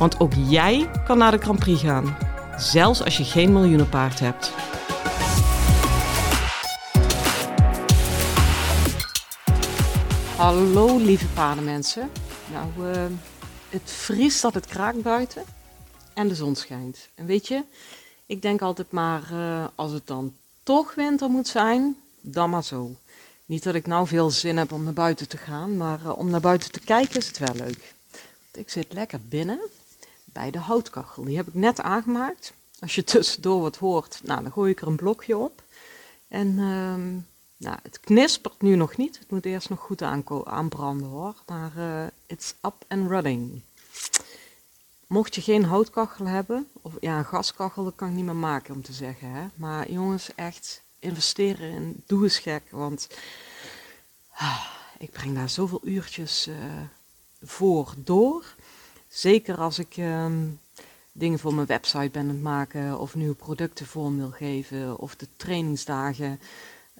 Want ook jij kan naar de Grand Prix gaan, zelfs als je geen miljoenenpaard hebt. Hallo lieve paardenmensen. Nou, uh, het vriest dat het kraakt buiten en de zon schijnt. En weet je, ik denk altijd maar, uh, als het dan toch winter moet zijn, dan maar zo. Niet dat ik nou veel zin heb om naar buiten te gaan, maar uh, om naar buiten te kijken is het wel leuk. Ik zit lekker binnen bij de houtkachel. Die heb ik net aangemaakt. Als je tussendoor wat hoort, nou, dan gooi ik er een blokje op. En uh, nou, het knispert nu nog niet. Het moet eerst nog goed aanbranden hoor. Maar uh, it's up and running. Mocht je geen houtkachel hebben, of ja, een gaskachel, dat kan ik niet meer maken om te zeggen. Hè? Maar jongens, echt investeren in doe eens gek. Want ah, ik breng daar zoveel uurtjes uh, voor door. Zeker als ik uh, dingen voor mijn website ben aan het maken, of nieuwe producten vorm wil geven, of de trainingsdagen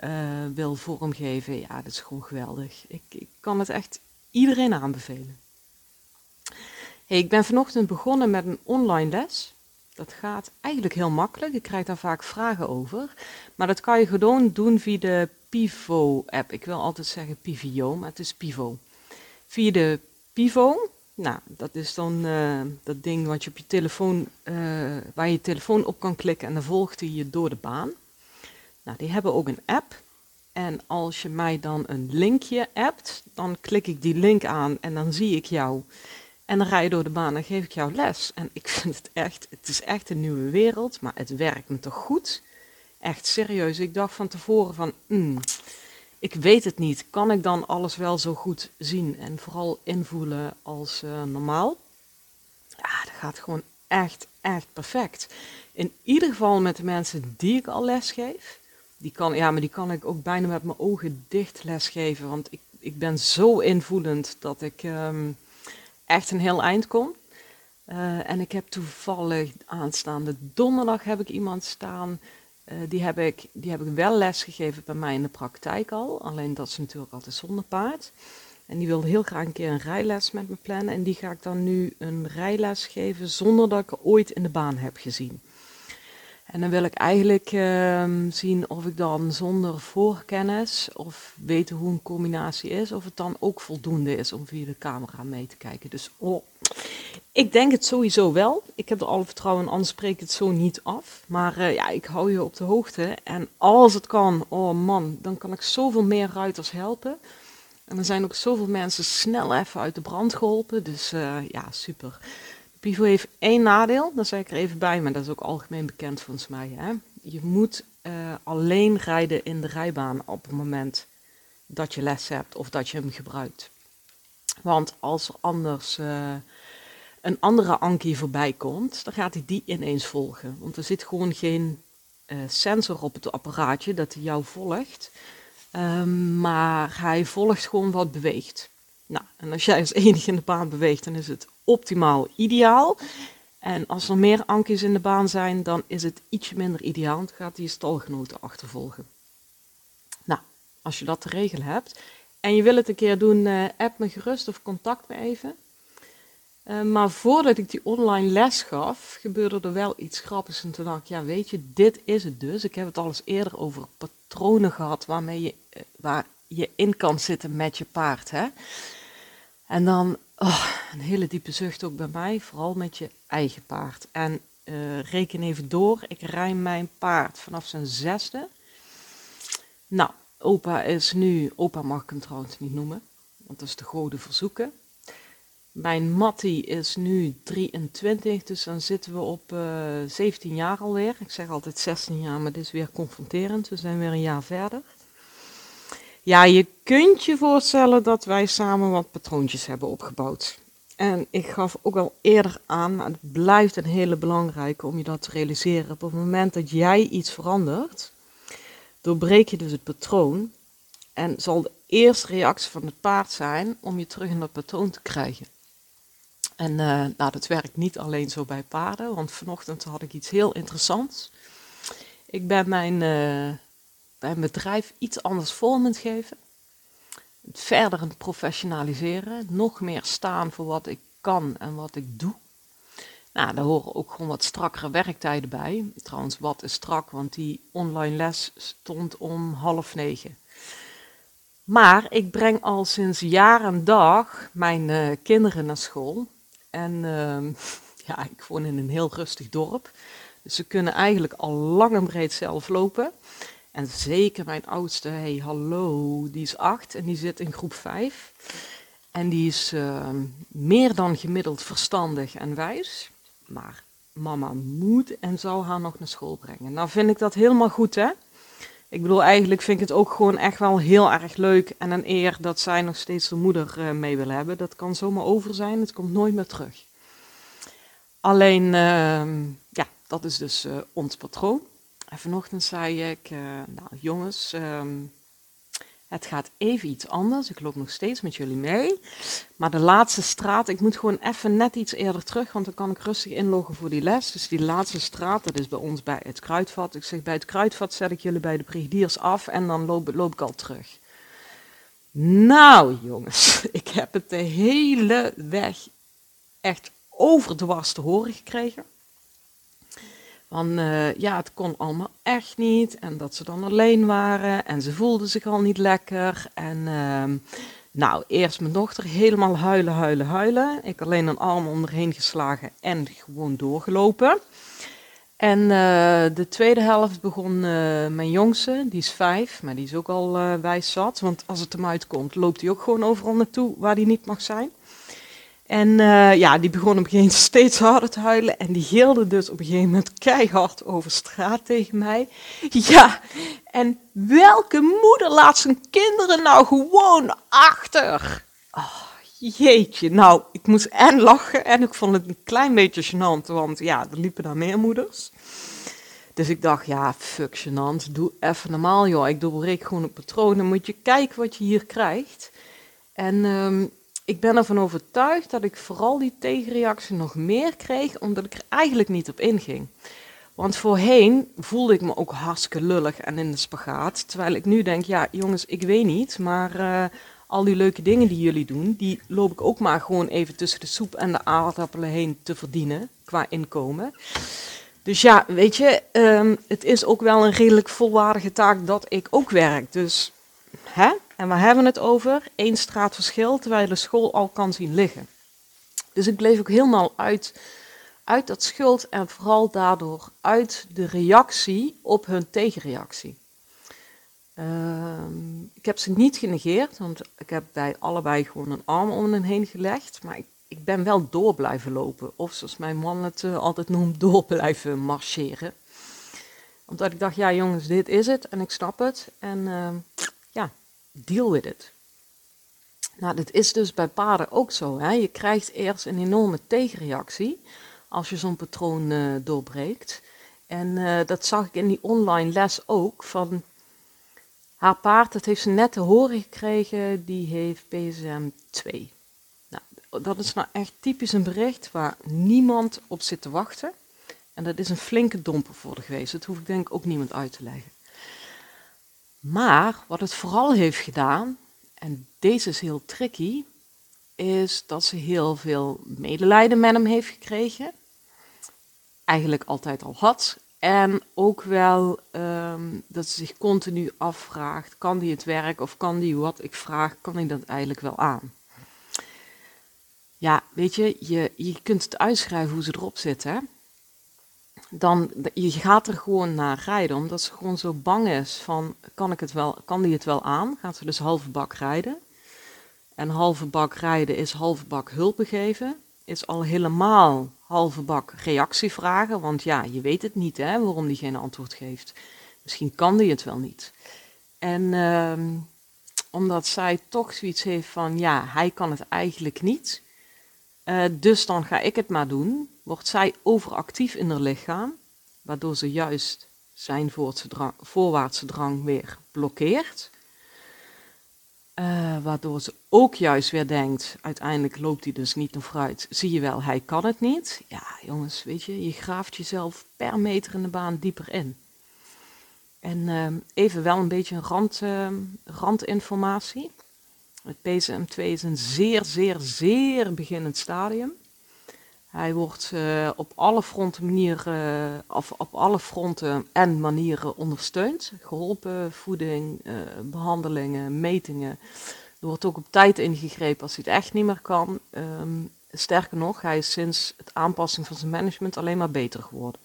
uh, wil vormgeven. Ja, dat is gewoon geweldig. Ik, ik kan het echt iedereen aanbevelen. Hey, ik ben vanochtend begonnen met een online les. Dat gaat eigenlijk heel makkelijk. Ik krijg daar vaak vragen over. Maar dat kan je gewoon doen via de Pivo-app. Ik wil altijd zeggen Pivio, maar het is Pivo. Via de Pivo, nou, dat is dan uh, dat ding wat je op je telefoon, uh, waar je telefoon op kan klikken en dan volgt hij je door de baan. Nou, die hebben ook een app. En als je mij dan een linkje appt, dan klik ik die link aan en dan zie ik jou. En dan rij je door de baan en geef ik jou les. En ik vind het echt, het is echt een nieuwe wereld, maar het werkt me toch goed. Echt serieus. Ik dacht van tevoren van, mm, ik weet het niet. Kan ik dan alles wel zo goed zien en vooral invoelen als uh, normaal? Ja, dat gaat gewoon echt, echt perfect. In ieder geval met de mensen die ik al les geef. Die kan, ja, maar die kan ik ook bijna met mijn ogen dicht lesgeven. Want ik, ik ben zo invoelend dat ik um, echt een heel eind kom. Uh, en ik heb toevallig aanstaande donderdag heb ik iemand staan. Uh, die, heb ik, die heb ik wel lesgegeven bij mij in de praktijk al. Alleen dat is natuurlijk altijd zonder paard. En die wilde heel graag een keer een rijles met me plannen. En die ga ik dan nu een rijles geven zonder dat ik ooit in de baan heb gezien. En dan wil ik eigenlijk uh, zien of ik dan zonder voorkennis of weten hoe een combinatie is, of het dan ook voldoende is om via de camera mee te kijken. Dus oh, ik denk het sowieso wel. Ik heb er alle vertrouwen anders spreek ik het zo niet af. Maar uh, ja, ik hou je op de hoogte. En als het kan, oh man, dan kan ik zoveel meer ruiters helpen. En er zijn ook zoveel mensen snel even uit de brand geholpen. Dus uh, ja, super. Pivo heeft één nadeel, dat zeg ik er even bij, maar dat is ook algemeen bekend volgens mij. Hè? Je moet uh, alleen rijden in de rijbaan op het moment dat je les hebt of dat je hem gebruikt. Want als er anders uh, een andere Anki voorbij komt, dan gaat hij die ineens volgen. Want er zit gewoon geen uh, sensor op het apparaatje dat hij jou volgt. Um, maar hij volgt gewoon wat beweegt. Nou, en als jij als enige in de baan beweegt, dan is het optimaal ideaal. En als er meer ankers in de baan zijn, dan is het ietsje minder ideaal. Dan gaat die stalgenoten achtervolgen. Nou, als je dat te regelen hebt en je wil het een keer doen, uh, app me gerust of contact me even. Uh, maar voordat ik die online les gaf, gebeurde er wel iets grappigs. En toen dacht ik, ja weet je, dit is het dus. Ik heb het al eens eerder over patronen gehad waarmee je, uh, waar je in kan zitten met je paard. Hè? En dan oh, een hele diepe zucht ook bij mij, vooral met je eigen paard. En uh, reken even door, ik rij mijn paard vanaf zijn zesde. Nou, opa is nu, opa mag ik hem trouwens niet noemen, want dat is de goden verzoeken. Mijn Mattie is nu 23, dus dan zitten we op uh, eh, 17 jaar alweer. Ik zeg altijd 16 jaar, maar dit is weer confronterend. We zijn weer een jaar verder. Ja, je kunt je voorstellen dat wij samen wat patroontjes hebben opgebouwd. En ik gaf ook al eerder aan, maar het blijft een hele belangrijke om je dat te realiseren. Op het moment dat jij iets verandert, doorbreek je dus het patroon. En zal de eerste reactie van het paard zijn om je terug in dat patroon te krijgen. En uh, nou, dat werkt niet alleen zo bij paarden, want vanochtend had ik iets heel interessants. Ik ben mijn, uh, mijn bedrijf iets anders vorm het geven. Het verder het professionaliseren, nog meer staan voor wat ik kan en wat ik doe. Nou, daar horen ook gewoon wat strakkere werktijden bij. Trouwens, wat is strak, want die online les stond om half negen. Maar ik breng al sinds jaar en dag mijn uh, kinderen naar school. En uh, ja, ik woon in een heel rustig dorp. Dus ze kunnen eigenlijk al lang en breed zelf lopen. En zeker mijn oudste, hey hallo, die is acht en die zit in groep vijf. En die is uh, meer dan gemiddeld verstandig en wijs. Maar mama moet en zou haar nog naar school brengen. Nou vind ik dat helemaal goed hè. Ik bedoel, eigenlijk vind ik het ook gewoon echt wel heel erg leuk en een eer dat zij nog steeds de moeder uh, mee wil hebben. Dat kan zomaar over zijn, het komt nooit meer terug. Alleen, uh, ja, dat is dus uh, ons patroon. En vanochtend zei ik, nou jongens, ehm, het gaat even iets anders. Ik loop nog steeds met jullie mee. Maar de laatste straat, ik moet gewoon even net iets eerder terug, want dan kan ik rustig inloggen voor die les. Dus die laatste straat, dat is bij ons bij het kruidvat. Ik zeg, bij het kruidvat zet ik jullie bij de brigadiers af en dan loop, loop ik al terug. Nou jongens, ik heb het de hele weg echt overdwars te horen gekregen. Want uh, ja, het kon allemaal echt niet. En dat ze dan alleen waren. En ze voelden zich al niet lekker. En uh, nou, eerst mijn dochter helemaal huilen, huilen, huilen. Ik alleen een arm onderheen geslagen en gewoon doorgelopen. En uh, de tweede helft begon uh, mijn jongste, die is vijf, maar die is ook al uh, wijs zat. Want als het hem uitkomt, loopt hij ook gewoon overal naartoe waar hij niet mag zijn. En uh, ja, die begon op een gegeven moment steeds harder te huilen. En die gilde dus op een gegeven moment keihard over straat tegen mij. Ja, en welke moeder laat zijn kinderen nou gewoon achter? Oh, jeetje, nou, ik moest en lachen en ik vond het een klein beetje gênant, want ja, er liepen daar meer moeders. Dus ik dacht, ja, fuck gênant, doe even normaal joh. Ik doorbreek gewoon het patroon, dan moet je kijken wat je hier krijgt. En... Um, ik ben ervan overtuigd dat ik vooral die tegenreactie nog meer kreeg, omdat ik er eigenlijk niet op inging. Want voorheen voelde ik me ook hartstikke lullig en in de spagaat. Terwijl ik nu denk, ja jongens, ik weet niet, maar uh, al die leuke dingen die jullie doen, die loop ik ook maar gewoon even tussen de soep en de aardappelen heen te verdienen, qua inkomen. Dus ja, weet je, um, het is ook wel een redelijk volwaardige taak dat ik ook werk. Dus Hè? En we hebben het over één straat verschil, terwijl de school al kan zien liggen. Dus ik bleef ook helemaal uit, uit dat schuld en vooral daardoor uit de reactie op hun tegenreactie. Uh, ik heb ze niet genegeerd, want ik heb bij allebei gewoon een arm om hen heen gelegd. Maar ik, ik ben wel door blijven lopen. Of zoals mijn man het uh, altijd noemt, door blijven marcheren. Omdat ik dacht, ja jongens, dit is het en ik snap het. En ja, deal with it. Nou, dit is dus bij paarden ook zo. Hè? Je krijgt eerst een enorme tegenreactie als je zo'n patroon uh, doorbreekt. En uh, dat zag ik in die online les ook. Van haar paard, dat heeft ze net te horen gekregen, die heeft PSM 2. Nou, dat is nou echt typisch een bericht waar niemand op zit te wachten. En dat is een flinke domper voor de geweest. Dat hoef ik denk ook niemand uit te leggen. Maar wat het vooral heeft gedaan, en deze is heel tricky, is dat ze heel veel medelijden met hem heeft gekregen. Eigenlijk altijd al had. En ook wel um, dat ze zich continu afvraagt: kan die het werk of kan die wat ik vraag, kan ik dat eigenlijk wel aan? Ja, weet je, je, je kunt het uitschrijven hoe ze erop zitten dan je gaat er gewoon naar rijden, omdat ze gewoon zo bang is van, kan, ik het wel, kan die het wel aan? Gaat ze dus halve bak rijden. En halve bak rijden is halve bak hulp geven, is al helemaal halve bak reactie vragen, want ja, je weet het niet hè, waarom die geen antwoord geeft. Misschien kan die het wel niet. En uh, omdat zij toch zoiets heeft van, ja, hij kan het eigenlijk niet, Uh, dus dan ga ik het maar doen. Wordt zij overactief in haar lichaam, waardoor ze juist zijn voorwaartse drang weer blokkeert. Uh, waardoor ze ook juist weer denkt, uiteindelijk loopt hij dus niet naar vooruit. Zie je wel, hij kan het niet. Ja, jongens, weet je, je graaft jezelf per meter in de baan dieper in. En uh, even wel een beetje een uh, randinformatie. Het PCM2 is een zeer, zeer, zeer beginnend stadium. Hij wordt uh, op alle fronten manieren, of op alle fronten en manieren ondersteund. Geholpen, voeding, uh, behandelingen, metingen. Er wordt ook op tijd ingegrepen als hij het echt niet meer kan. Um, sterker nog, hij is sinds het aanpassing van zijn management alleen maar beter geworden.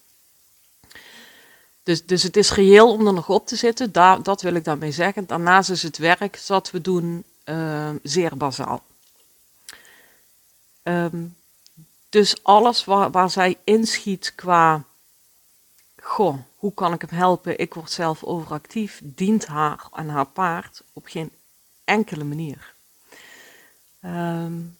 Dus, dus het is reëel om er nog op te zitten, dat wil ik daarmee zeggen. Daarnaast is het werk dat we doen uh, zeer bazaal. Um, dus alles waar, waar zij inschiet qua, goh, hoe kan ik hem helpen? Ik word zelf overactief, dient haar en haar paard op geen enkele manier. Um,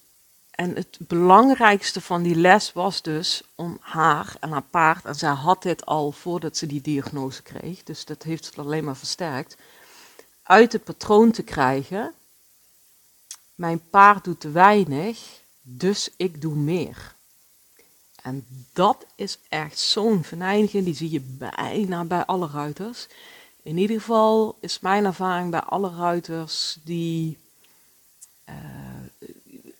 en het belangrijkste van die les was dus om haar en haar paard, en zij had dit al voordat ze die diagnose kreeg, dus dat heeft het alleen maar versterkt, uit het patroon te krijgen. Mijn paard doet te weinig, dus ik doe meer. En dat is echt zo'n venijniging, die zie je bijna bij alle ruiters. In ieder geval is mijn ervaring bij alle ruiters die uh,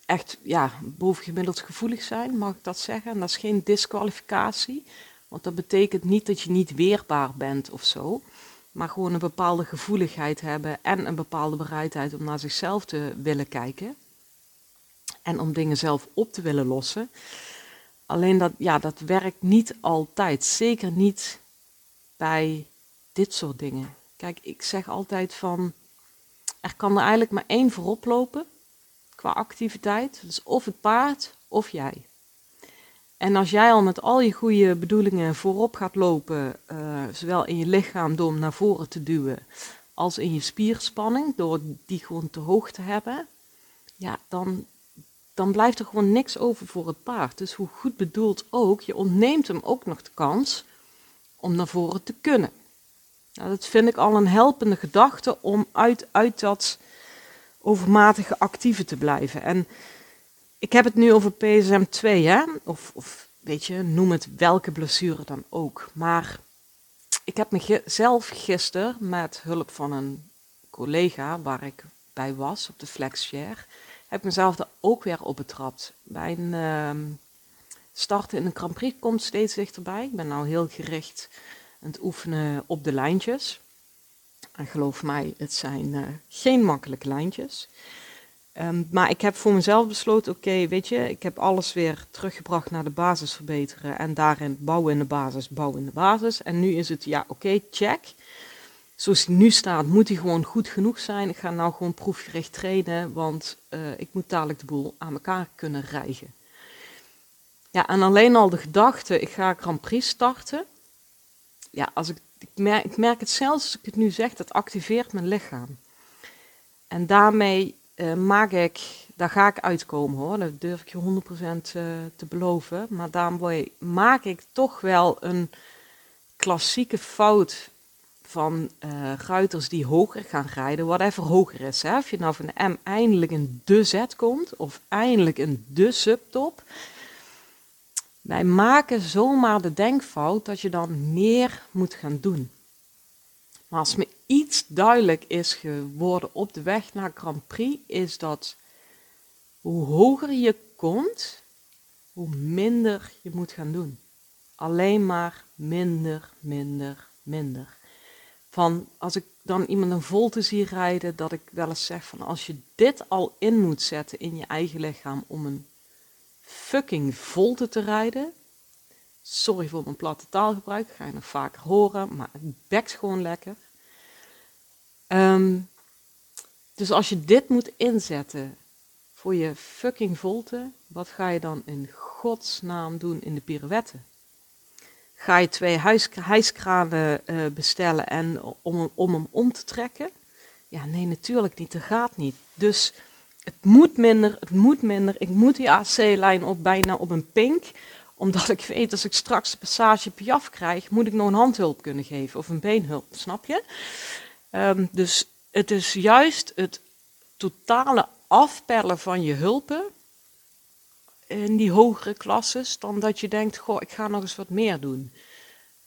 echt ja, bovengemiddeld gevoelig zijn, mag ik dat zeggen. En dat is geen disqualificatie, want dat betekent niet dat je niet weerbaar bent of zo. Maar gewoon een bepaalde gevoeligheid hebben en een bepaalde bereidheid om naar zichzelf te willen kijken. En om dingen zelf op te willen lossen. Alleen dat, ja, dat werkt niet altijd. Zeker niet bij dit soort dingen. Kijk, ik zeg altijd van, er kan er eigenlijk maar één voorop lopen qua activiteit. Dus of het paard of jij. En als jij al met al je goede bedoelingen voorop gaat lopen, uh, zowel in je lichaam door hem naar voren te duwen, als in je spierspanning, door die gewoon te hoog te hebben, ja, dan, dan blijft er gewoon niks over voor het paard. Dus hoe goed bedoeld ook, je ontneemt hem ook nog de kans om naar voren te kunnen. Nou, dat vind ik al een helpende gedachte om uit, uit dat overmatige actieve te blijven. En ik heb het nu over PSM2, hè? Of, of weet je, noem het welke blessure dan ook. Maar ik heb mezelf gisteren met hulp van een collega waar ik bij was op de FlexShare, heb ik mezelf er ook weer op betrapt. Bij een uh, starten in een Grand Prix komt steeds dichterbij. Ik ben nou heel gericht aan het oefenen op de lijntjes. En geloof mij, het zijn uh, geen makkelijke lijntjes. Um, maar ik heb voor mezelf besloten, oké, weet je, ik heb alles weer teruggebracht naar de basis verbeteren. En daarin bouwen in de basis, bouwen in de basis. En nu is het, ja, oké, check. Zoals hij nu staat, moet hij gewoon goed genoeg zijn. Ik ga nou gewoon proefgericht trainen, want uh, ik moet dadelijk de boel aan elkaar kunnen rijgen. Ja, en alleen al de gedachte, ik ga Grand Prix starten. Ja, als ik ik merk, ik merk het zelfs als ik het nu zeg, dat activeert mijn lichaam. En daarmee uh, maak ik, daar ga ik uitkomen hoor, dat durf ik je 100% uh, eh, te beloven. Maar daarmee maak ik toch wel een klassieke fout van uh, ruiters die hoger gaan rijden, whatever hoger is. Hè? Je nou van de M eindelijk een de Z komt, of eindelijk een de subtop, wij maken zomaar de denkfout dat je dan meer moet gaan doen. Maar als me iets duidelijk is geworden op de weg naar Grand Prix, is dat hoe hoger je komt, hoe minder je moet gaan doen. Alleen maar minder, minder, minder. Van als ik dan iemand een volte zie rijden, dat ik wel eens zeg van als je dit al in moet zetten in je eigen lichaam om een fucking volte te rijden. Sorry voor mijn platte taalgebruik, ga je nog vaker horen, maar het bekt gewoon lekker. Um, dus als je dit moet inzetten voor je fucking volte, wat ga je dan in godsnaam doen in de pirouette? Ga je twee hijskranen uh, bestellen en om, om hem om te trekken? Ja, nee, natuurlijk niet. Dat gaat niet. Dus het moet minder, het moet minder. Ik moet die AC-lijn op bijna op een pink omdat ik weet, als ik straks de passage Piaf krijg, moet ik nog een handhulp kunnen geven of een beenhulp, snap je? Ehm, dus het is juist het totale afpellen van je hulpen in die hogere klasses, dan dat je denkt, goh, ik ga nog eens wat meer doen.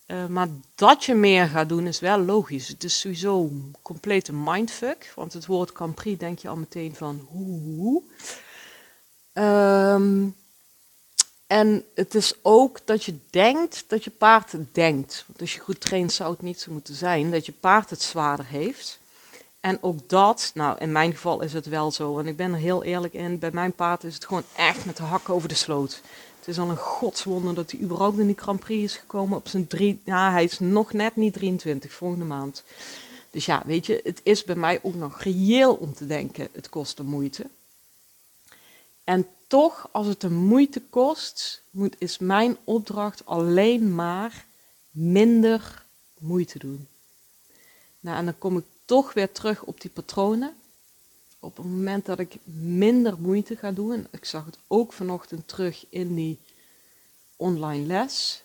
Uh, maar dat je meer gaat doen is wel logisch. Het is sowieso een complete mindfuck, want het woord Campri denk je al meteen van hoe. Um, en het is ook dat je denkt dat je paard denkt. Want als je goed traint zou het niet zo moeten zijn dat je paard het zwaarder heeft. En ook dat, nou in mijn geval is het wel zo. En ik ben er heel eerlijk in, bij mijn paard is het gewoon echt met de hakken over de sloot. Het is al een godswonder dat hij überhaupt in die Grand Prix is gekomen op zijn drie... Ja, hij is nog net niet 23, volgende maand. Dus ja, weet je, het is bij mij ook nog reëel om te denken, het kost de moeite. En toch, als het de moeite kost, moet, is mijn opdracht alleen maar minder moeite doen. Nou, en dan kom ik toch weer terug op die patronen. Op het moment dat ik minder moeite ga doen, ik zag het ook vanochtend terug in die online les,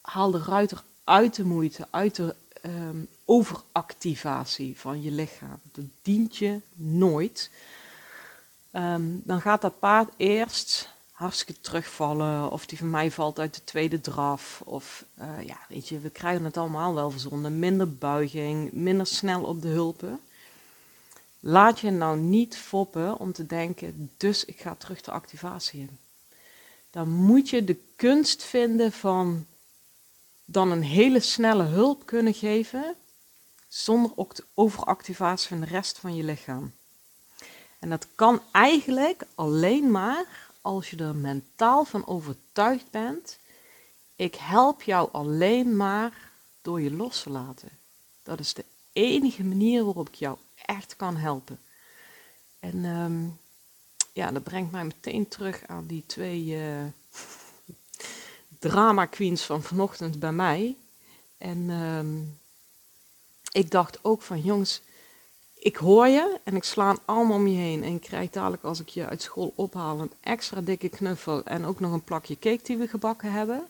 haal de ruiter uit de moeite, uit de ehm, overactivatie van je lichaam. Dat dient je nooit. Ehm, dan gaat dat paard eerst hartstikke terugvallen. Of die van mij valt uit de tweede draf. Of uh, ja, weet je, we krijgen het allemaal wel verzonden. Minder buiging, minder snel op de hulpen. Laat je nou niet foppen om te denken, dus ik ga terug de activatie in. Dan moet je de kunst vinden van dan een hele snelle hulp kunnen geven, zonder ook de overactivatie van de rest van je lichaam. En dat kan eigenlijk alleen maar als je er mentaal van overtuigd bent. Ik help jou alleen maar door je los te laten. Dat is de enige manier waarop ik jou echt kan helpen. En ehm, ja, dat brengt mij meteen terug aan die twee uh, drama queens van vanochtend bij mij. En ehm, ik dacht ook van jongens, ik hoor je en ik sla allemaal om je heen. En je krijgt dadelijk als ik je uit school ophaal een extra dikke knuffel en ook nog een plakje cake die we gebakken hebben.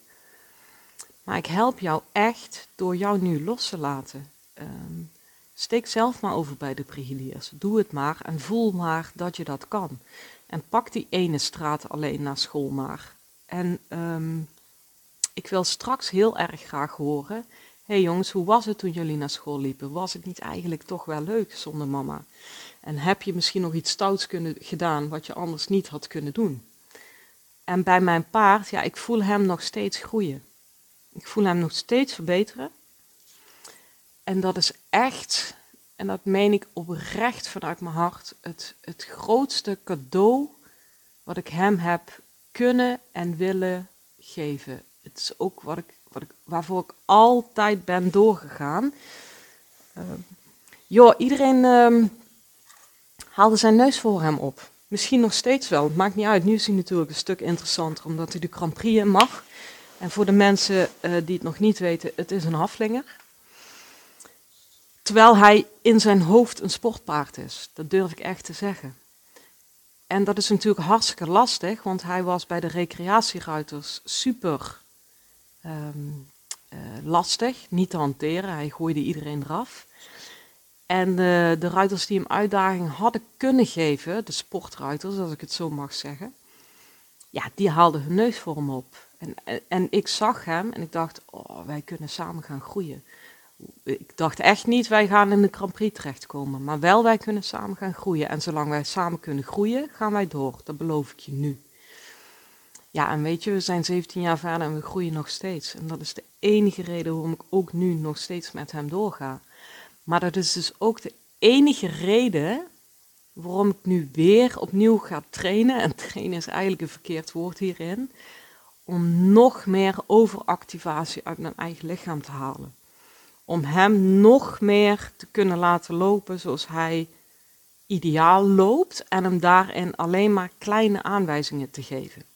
Maar ik help jou echt door jou nu los te laten. Um, steek zelf maar over bij de prigiliers. Doe het maar en voel maar dat je dat kan. En pak die ene straat alleen naar school maar. En um, ik wil straks heel erg graag horen hey jongens, hoe was het toen jullie naar school liepen? Was het niet eigenlijk toch wel leuk zonder mama? En heb je misschien nog iets stouts kunnen, gedaan wat je anders niet had kunnen doen? En bij mijn paard, ja, ik voel hem nog steeds groeien. Ik voel hem nog steeds verbeteren. En dat is echt, en dat meen ik oprecht vanuit mijn hart, het, het grootste cadeau wat ik hem heb kunnen en willen geven. Het is ook wat ik waarvoor ik altijd ben doorgegaan. Uh, joh, iedereen uh, haalde zijn neus voor hem op. Misschien nog steeds wel, het maakt niet uit. Nu is hij natuurlijk een stuk interessanter, omdat hij de Grand Prix mag. En voor de mensen uh, die het nog niet weten, het is een haflinger. Terwijl hij in zijn hoofd een sportpaard is. Dat durf ik echt te zeggen. En dat is natuurlijk hartstikke lastig, want hij was bij de recreatieruiters super um, uh, lastig, niet te hanteren. Hij gooide iedereen eraf. En de, de ruiters die hem uitdaging hadden kunnen geven, de sportruiters, als ik het zo mag zeggen, ja, die haalden hun neus voor hem op. En, en, en ik zag hem en ik dacht, oh, wij kunnen samen gaan groeien. Ik dacht echt niet, wij gaan in de Grand Prix terechtkomen, maar wel wij kunnen samen gaan groeien. En zolang wij samen kunnen groeien, gaan wij door. Dat beloof ik je nu. Ja, en weet je, we zijn 17 jaar verder en we groeien nog steeds. En dat is de enige reden waarom ik ook nu nog steeds met hem doorga. Maar dat is dus ook de enige reden waarom ik nu weer opnieuw ga trainen. En trainen is eigenlijk een verkeerd woord hierin. Om nog meer overactivatie uit mijn eigen lichaam te halen. Om hem nog meer te kunnen laten lopen zoals hij ideaal loopt. En hem daarin alleen maar kleine aanwijzingen te geven.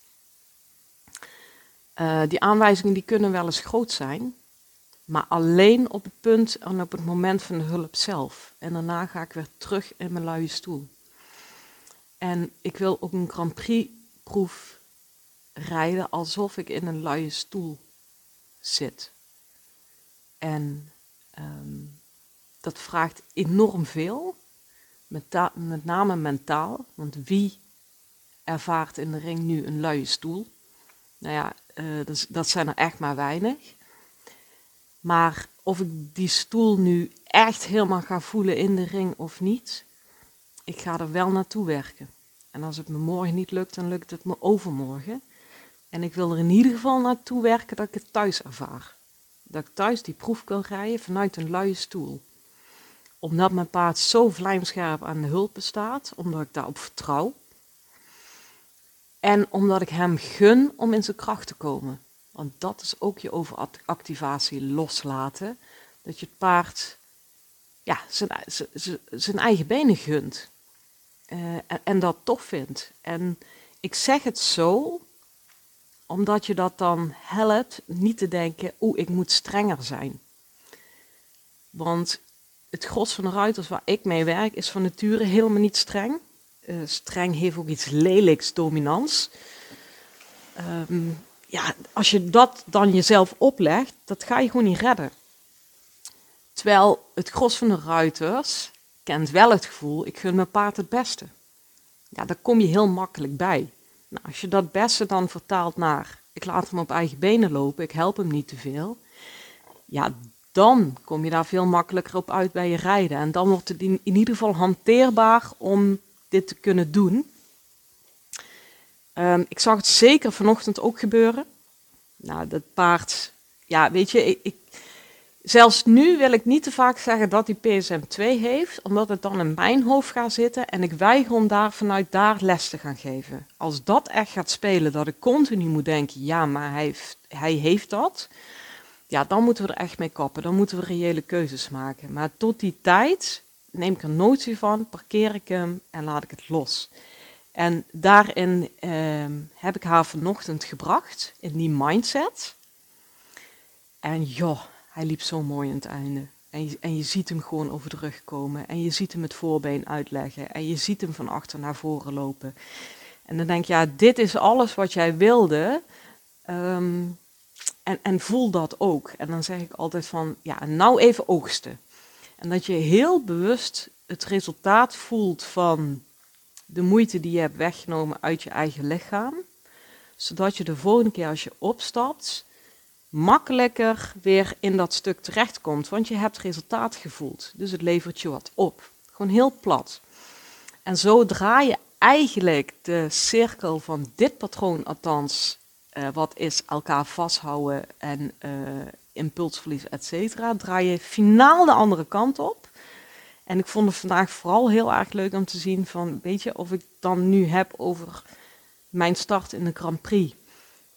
Uh, die aanwijzingen die kunnen wel eens groot zijn, maar alleen op het punt en op het moment van de hulp zelf. En daarna ga ik weer terug in mijn luie stoel. En ik wil ook een Grand Prix proef rijden alsof ik in een luie stoel zit. En ehm, dat vraagt enorm veel, met, met name mentaal. Want wie ervaart in de ring nu een luie stoel? Nou ja, dat, dat zijn er echt maar weinig. Maar of ik die stoel nu echt helemaal ga voelen in de ring of niet, ik ga er wel naartoe werken. En als het me morgen niet lukt, dan lukt het me overmorgen. En ik wil er in ieder geval naartoe werken dat ik het thuis ervaar. Dat ik thuis die proef kan rijden vanuit een luie stoel. Omdat mijn paard zo vlijmscherp aan de hulp bestaat, omdat ik daarop vertrouw. En omdat ik hem gun om in zijn kracht te komen. Want dat is ook je overactivatie loslaten. Dat je het paard ja, zijn, zijn eigen benen gunt. En, en, dat tof vindt. En ik zeg het zo, omdat je dat dan helpt niet te denken, oeh, ik moet strenger zijn. Want het gros van de ruiters waar ik mee werk is van nature helemaal niet streng. Uh, streng heeft ook iets lelijks, dominants. Um, ja, als je dat dan jezelf oplegt, dat ga je gewoon niet redden. Terwijl het gros van de ruiters kent wel het gevoel, ik gun mijn paard het beste. Ja, daar kom je heel makkelijk bij. Nou, als je dat beste dan vertaalt naar, ik laat hem op eigen benen lopen, ik help hem niet te veel. Ja, dan kom je daar veel makkelijker op uit bij je rijden. En dan wordt het in ieder geval hanteerbaar om dit te kunnen doen. Um, ik zag het zeker vanochtend ook gebeuren. Nou, dat paard, ja, weet je, ik, ik, zelfs nu wil ik niet te vaak zeggen dat hij PSM2 heeft, omdat het dan in mijn hoofd gaat zitten en ik weiger om daar vanuit daar les te gaan geven. Als dat echt gaat spelen, dat ik continu moet denken, ja, maar hij heeft, hij heeft dat, ja, dan moeten we er echt mee kappen. Dan moeten we reële keuzes maken. Maar tot die tijd neem ik er notie van, parkeer ik hem en laat ik het los. En daarin uh, heb ik haar vanochtend gebracht, in die mindset. En joh, hij liep zo mooi aan het einde. En je, en je ziet hem gewoon over de rug komen. En je ziet hem het voorbeen uitleggen. En je ziet hem van achter naar voren lopen. En dan denk je, ja, dit is alles wat jij wilde. Um, en, en voel dat ook. En dan zeg ik altijd van, ja, nou even oogsten. En dat je heel bewust het resultaat voelt van de moeite die je hebt weggenomen uit je eigen lichaam. Zodat je de volgende keer als je opstapt, makkelijker weer in dat stuk terechtkomt. Want je hebt resultaat gevoeld. Dus het levert je wat op. Gewoon heel plat. En zo draai je eigenlijk de cirkel van dit patroon, althans, uh, wat is elkaar vasthouden en uh, impulsverlies, et cetera, draai je finaal de andere kant op. En ik vond het vandaag vooral heel erg leuk om te zien van, weet je, of ik dan nu heb over mijn start in de Grand Prix.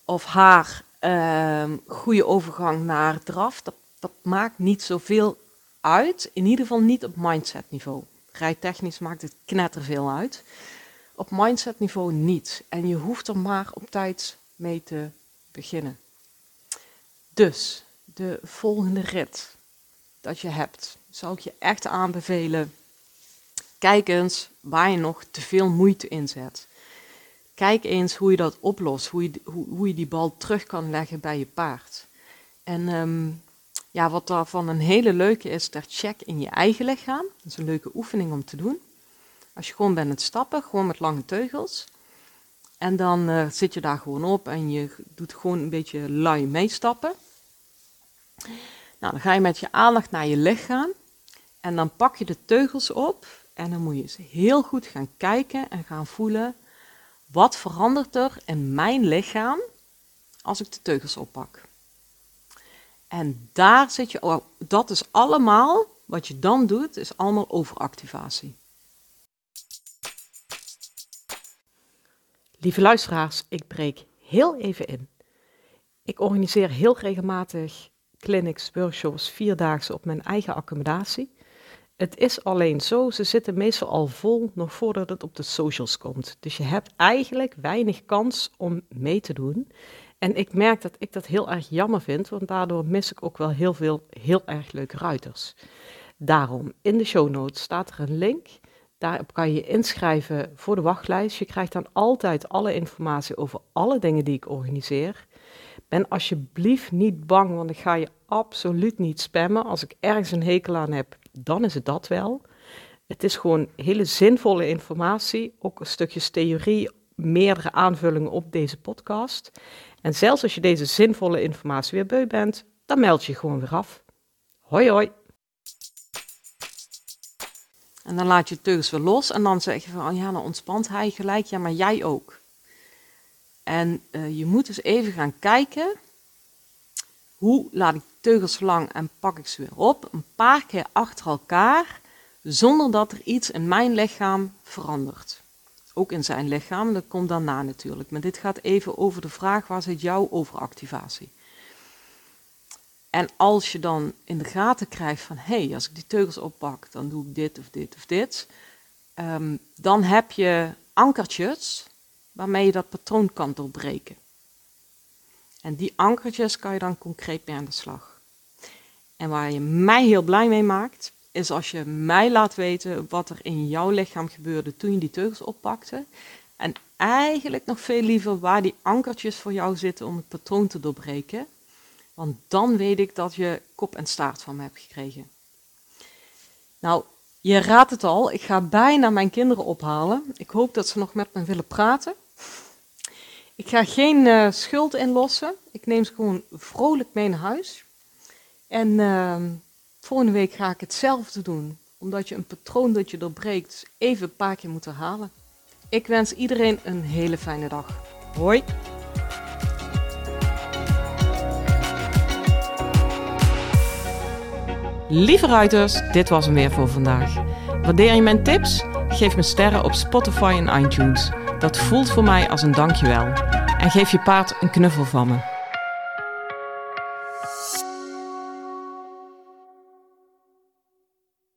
Of haar uh, goede overgang naar draf. Dat, dat maakt niet zoveel uit. In ieder geval niet op mindset niveau. Rijtechnisch maakt het knetterveel uit. Op mindset niveau niet. En je hoeft er maar op tijd mee te beginnen. Dus, de volgende rit dat je hebt zou ik je echt aanbevelen. Kijk eens waar je nog te veel moeite in zet. Kijk eens hoe je dat oplost, hoe je, hoe, hoe je die bal terug kan leggen bij je paard. En um, ja, wat daarvan een hele leuke is, dat check in je eigen lichaam. Dat is een leuke oefening om te doen. Als je gewoon bent het stappen, gewoon met lange teugels. En dan uh, zit je daar gewoon op en je doet gewoon een beetje lui meestappen. Nou, dan ga je met je aandacht naar je lichaam. En dan pak je de teugels op en dan moet je eens heel goed gaan kijken en gaan voelen. Wat verandert er in mijn lichaam als ik de teugels oppak? En daar zit je, dat is allemaal, wat je dan doet, is allemaal overactivatie. Lieve luisteraars, ik breek heel even in. Ik organiseer heel regelmatig clinics, workshops, vierdaagse op mijn eigen accommodatie. Het is alleen zo, ze zitten meestal al vol nog voordat het op de socials komt. Dus je hebt eigenlijk weinig kans om mee te doen. En ik merk dat ik dat heel erg jammer vind, want daardoor mis ik ook wel heel veel heel erg leuke ruiters. Daarom, in de show notes staat er een link Daarop kan je inschrijven voor de wachtlijst. Je krijgt dan altijd alle informatie over alle dingen die ik organiseer. Ben alsjeblieft niet bang, want ik ga je absoluut niet spammen. Als ik ergens een hekel aan heb, dan is het dat wel. Het is gewoon hele zinvolle informatie, ook een stukje theorie, meerdere aanvullingen op deze podcast. En zelfs als je deze zinvolle informatie weer beu bent, dan meld je gewoon weer af. Hoi hoi! En dan laat je het teugels weer los en dan zeg je van, oh ja, dan ontspant hij gelijk, ja, maar jij ook. En uh, je moet dus even gaan kijken, hoe laat ik teugels lang en pak ik ze weer op, een paar keer achter elkaar, zonder dat er iets in mijn lichaam verandert. Ook in zijn lichaam, dat komt daarna natuurlijk. Maar dit gaat even over de vraag, waar zit jouw overactivatie? En als je dan in de gaten krijgt van, hé, hey, als ik die teugels oppak, dan doe ik dit of dit of dit. Ehm, dan heb je ankertjes waarmee je dat patroon kan doorbreken. En die ankertjes kan je dan concreet mee aan de slag. En waar je mij heel blij mee maakt, is als je mij laat weten wat er in jouw lichaam gebeurde toen je die teugels oppakte. En eigenlijk nog veel liever waar die ankertjes voor jou zitten om het patroon te doorbreken. Want dan weet ik dat je kop en staart van me hebt gekregen. Nou, je raadt het al, ik ga bijna mijn kinderen ophalen. Ik hoop dat ze nog met me willen praten. Ik ga geen uh, schuld inlossen. Ik neem ze gewoon vrolijk mee naar huis. En uh, volgende week ga ik hetzelfde doen. Omdat je een patroon dat je doorbreekt even een paar keer moet herhalen. Ik wens iedereen een hele fijne dag. Hoi! Lieve ruiters, dit was hem weer voor vandaag. Waardeer je mijn tips? Geef me sterren op Spotify en iTunes. Dat voelt voor mij als een dankjewel. En geef je paard een knuffel van me.